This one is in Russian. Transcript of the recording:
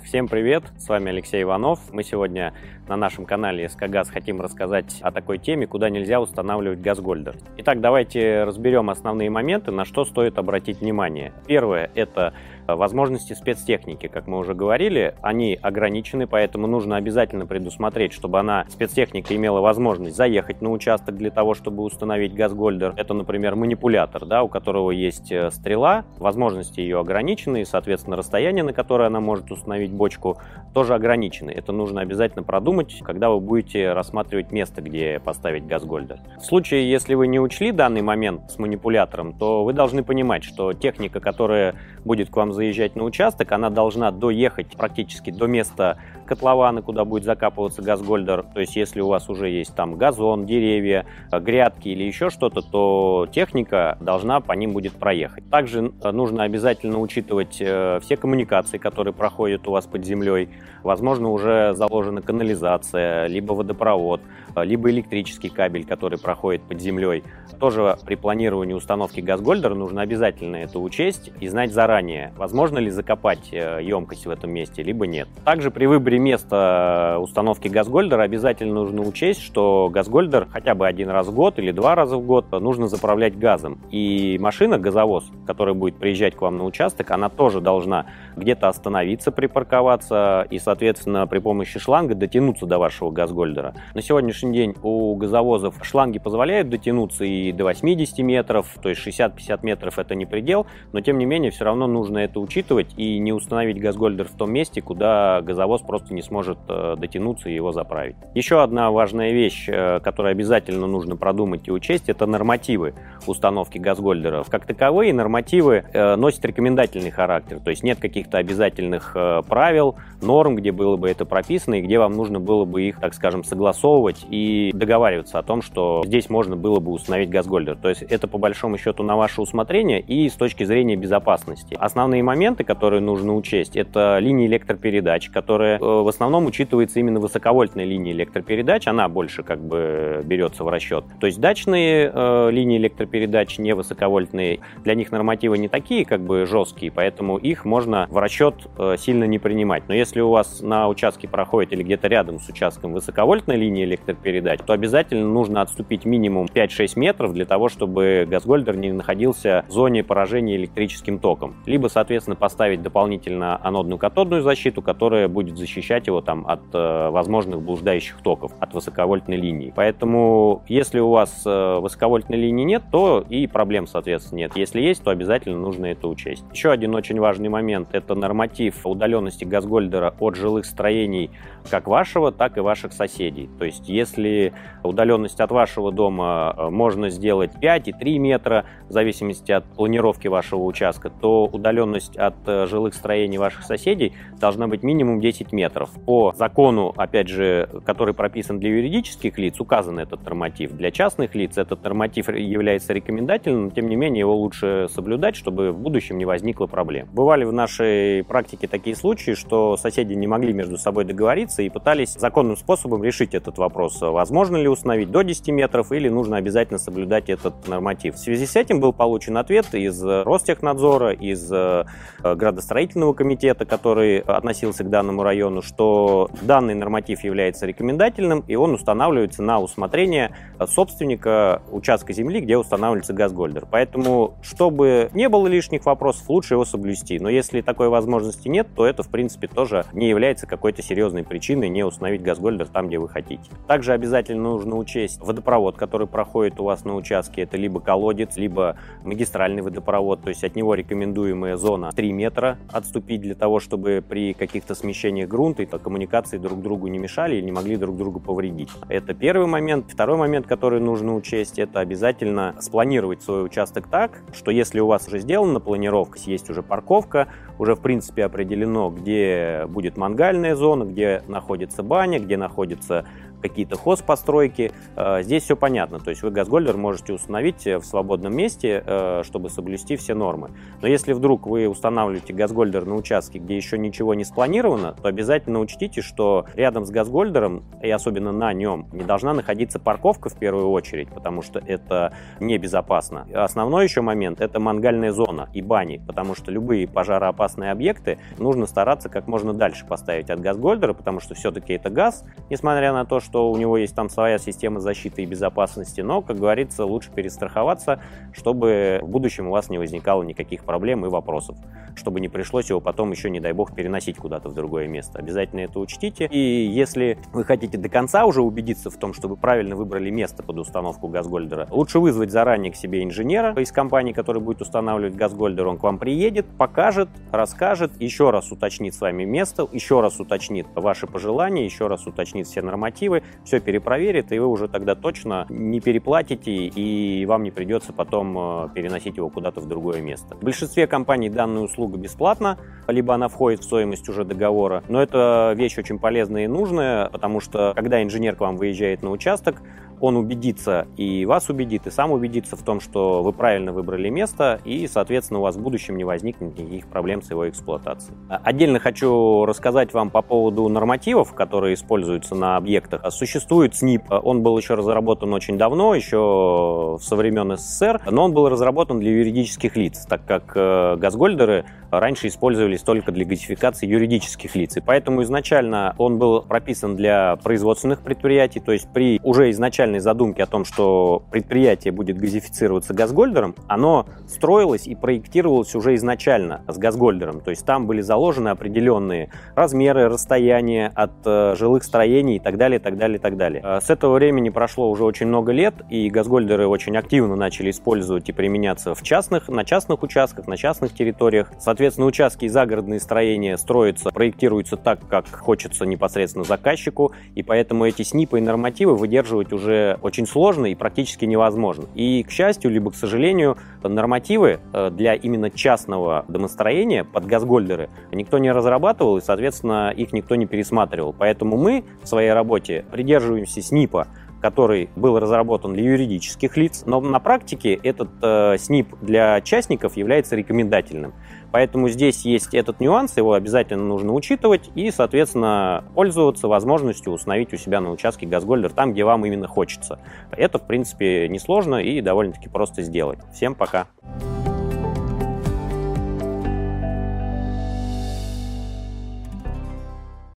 Всем привет, с вами Алексей Иванов. Мы сегодня на нашем канале СК ГАЗ хотим рассказать о такой теме, куда нельзя устанавливать газгольдер. Итак, давайте разберем основные моменты, на что стоит обратить внимание. Первое – это возможности спецтехники, как мы уже говорили, они ограничены, поэтому нужно обязательно предусмотреть, чтобы она, спецтехника, имела возможность заехать на участок для того, чтобы установить газгольдер. Это, например, манипулятор, да, у которого есть э, стрела, возможности ее ограничены, и, соответственно, расстояние, на которое она может установить бочку, тоже ограничены. Это нужно обязательно продумать, когда вы будете рассматривать место, где поставить газгольдер. В случае, если вы не учли данный момент с манипулятором, то вы должны понимать, что техника, которая будет к вам заезжать на участок, она должна доехать практически до места котлована, куда будет закапываться газгольдер. То есть, если у вас уже есть там газон, деревья, грядки или еще что-то, то техника должна по ним будет проехать. Также э, нужно обязательно учитывать э, все коммуникации, которые проходят у вас под землей. Возможно, уже заложена канализация, либо водопровод, э, либо электрический кабель, который проходит под землей. Тоже при планировании установки газгольдера нужно обязательно это учесть и знать заранее, возможно ли закопать емкость в этом месте, либо нет. Также при выборе места установки газгольдера обязательно нужно учесть, что газгольдер хотя бы один раз в год или два раза в год нужно заправлять газом. И машина, газовоз, которая будет приезжать к вам на участок, она тоже должна где-то остановиться, припарковаться и, соответственно, при помощи шланга дотянуться до вашего газгольдера. На сегодняшний день у газовозов шланги позволяют дотянуться и до 80 метров, то есть 60-50 метров это не предел, но тем не менее все равно нужно это учитывать и не установить газгольдер в том месте, куда газовоз просто не сможет э, дотянуться и его заправить. Еще одна важная вещь, э, которую обязательно нужно продумать и учесть, это нормативы установки газгольдеров. Как таковые нормативы э, носят рекомендательный характер, то есть нет каких-то обязательных правил, норм, где было бы это прописано и где вам нужно было бы их, так скажем, согласовывать и договариваться о том, что здесь можно было бы установить газгольдер. То есть это по большому счету на ваше усмотрение и с точки зрения безопасности. Основные моменты, которые нужно учесть, это линии электропередач, которые в основном учитывается именно высоковольтная линия электропередач, она больше как бы берется в расчет. То есть дачные э, линии электропередач не высоковольтные, для них нормативы не такие как бы жесткие, поэтому их можно в расчет э, сильно не принимать. Но если у вас на участке проходит или где-то рядом с участком высоковольтная линия электропередач, то обязательно нужно отступить минимум 5-6 метров для того, чтобы газгольдер не находился в зоне поражения электрическим током. Либо, соответственно, поставить дополнительно анодную катодную защиту, которая будет защищать защищать его там от э, возможных блуждающих токов, от высоковольтной линии. Поэтому, если у вас э, высоковольтной линии нет, то и проблем, соответственно, нет. Если есть, то обязательно нужно это учесть. Еще один очень важный момент – это норматив удаленности газгольдера от жилых строений как вашего, так и ваших соседей. То есть, если удаленность от вашего дома э, можно сделать 5 и 3 метра, в зависимости от планировки вашего участка, то удаленность от э, жилых строений ваших соседей должна быть минимум 10 метров метров. По закону, опять же, который прописан для юридических лиц, указан этот норматив. Для частных лиц этот норматив является рекомендательным, но тем не менее его лучше соблюдать, чтобы в будущем не возникло проблем. Бывали в нашей практике такие случаи, что соседи не могли между собой договориться и пытались законным способом решить этот вопрос. Возможно ли установить до 10 метров или нужно обязательно соблюдать этот норматив. В связи с этим был получен ответ из Ростехнадзора, из э, градостроительного комитета, который относился к данному району, что данный норматив является рекомендательным, и он устанавливается на усмотрение собственника участка земли, где устанавливается газгольдер. Поэтому, чтобы не было лишних вопросов, лучше его соблюсти. Но если такой возможности нет, то это, в принципе, тоже не является какой-то серьезной причиной не установить газгольдер там, где вы хотите. Также обязательно нужно учесть водопровод, который проходит у вас на участке. Это либо колодец, либо магистральный водопровод. То есть от него рекомендуемая зона 3 метра отступить для того, чтобы при каких-то смещениях грунта грунта, и коммуникации друг другу не мешали и не могли друг другу повредить. Это первый момент. Второй момент, который нужно учесть, это обязательно спланировать свой участок так, что если у вас уже сделана планировка, есть уже парковка, уже в принципе определено, где будет мангальная зона, где находится баня, где находится какие-то хозпостройки. Э, здесь все понятно, то есть вы газгольдер можете установить в свободном месте, э, чтобы соблюсти все нормы. Но если вдруг вы устанавливаете газгольдер на участке, где еще ничего не спланировано, то обязательно учтите, что рядом с газгольдером, и особенно на нем, не должна находиться парковка в первую очередь, потому что это небезопасно. Основной еще момент – это мангальная зона и бани, потому что любые пожароопасные объекты нужно стараться как можно дальше поставить от газгольдера, потому что все-таки это газ, несмотря на то, что у него есть там своя система защиты и безопасности, но, как говорится, лучше перестраховаться, чтобы в будущем у вас не возникало никаких проблем и вопросов, чтобы не пришлось его потом еще, не дай бог, переносить куда-то в другое место. Обязательно это учтите. И если вы хотите до конца уже убедиться в том, что вы правильно выбрали место под установку газгольдера, лучше вызвать заранее к себе инженера из компании, который будет устанавливать газгольдер, он к вам приедет, покажет, расскажет, еще раз уточнит с вами место, еще раз уточнит ваши пожелания, еще раз уточнит все нормативы, все перепроверит, и вы уже тогда точно не переплатите, и вам не придется потом э, переносить его куда-то в другое место. В большинстве компаний данная услуга бесплатна, либо она входит в стоимость уже договора, но это вещь очень полезная и нужная, потому что когда инженер к вам выезжает на участок, он убедится и вас убедит, и сам убедится в том, что вы правильно выбрали место, и, соответственно, у вас в будущем не возникнет никаких проблем с его эксплуатацией. А, отдельно хочу рассказать вам по поводу нормативов, которые используются на объектах. Существует СНИП, он был еще разработан очень давно, еще со времен СССР, но он был разработан для юридических лиц, так как э, газгольдеры раньше использовались только для газификации юридических лиц. И поэтому изначально он был прописан для производственных предприятий, то есть при уже изначальной задумке о том, что предприятие будет газифицироваться газгольдером, оно строилось и проектировалось уже изначально с газгольдером. То есть там были заложены определенные размеры, расстояния от э, жилых строений и так далее, так далее, так далее. Э, с этого времени прошло уже очень много лет, и газгольдеры очень активно начали использовать и применяться в частных, на частных участках, на частных территориях. Соответственно, участки и загородные строения строятся, проектируются так, как хочется непосредственно заказчику, и поэтому эти СНИПы и нормативы выдерживать уже очень сложно и практически невозможно. И, к счастью, либо к сожалению, нормативы э, для именно частного домостроения под газгольдеры никто не разрабатывал, и, соответственно, их никто не пересматривал. Поэтому мы в своей работе придерживаемся СНИПа, который был разработан для юридических лиц, но на практике этот э, СНИП для частников является рекомендательным. Поэтому здесь есть этот нюанс, его обязательно нужно учитывать и, соответственно, пользоваться возможностью установить у себя на участке газгольдер там, где вам именно хочется. Это, в принципе, несложно и довольно-таки просто сделать. Всем пока!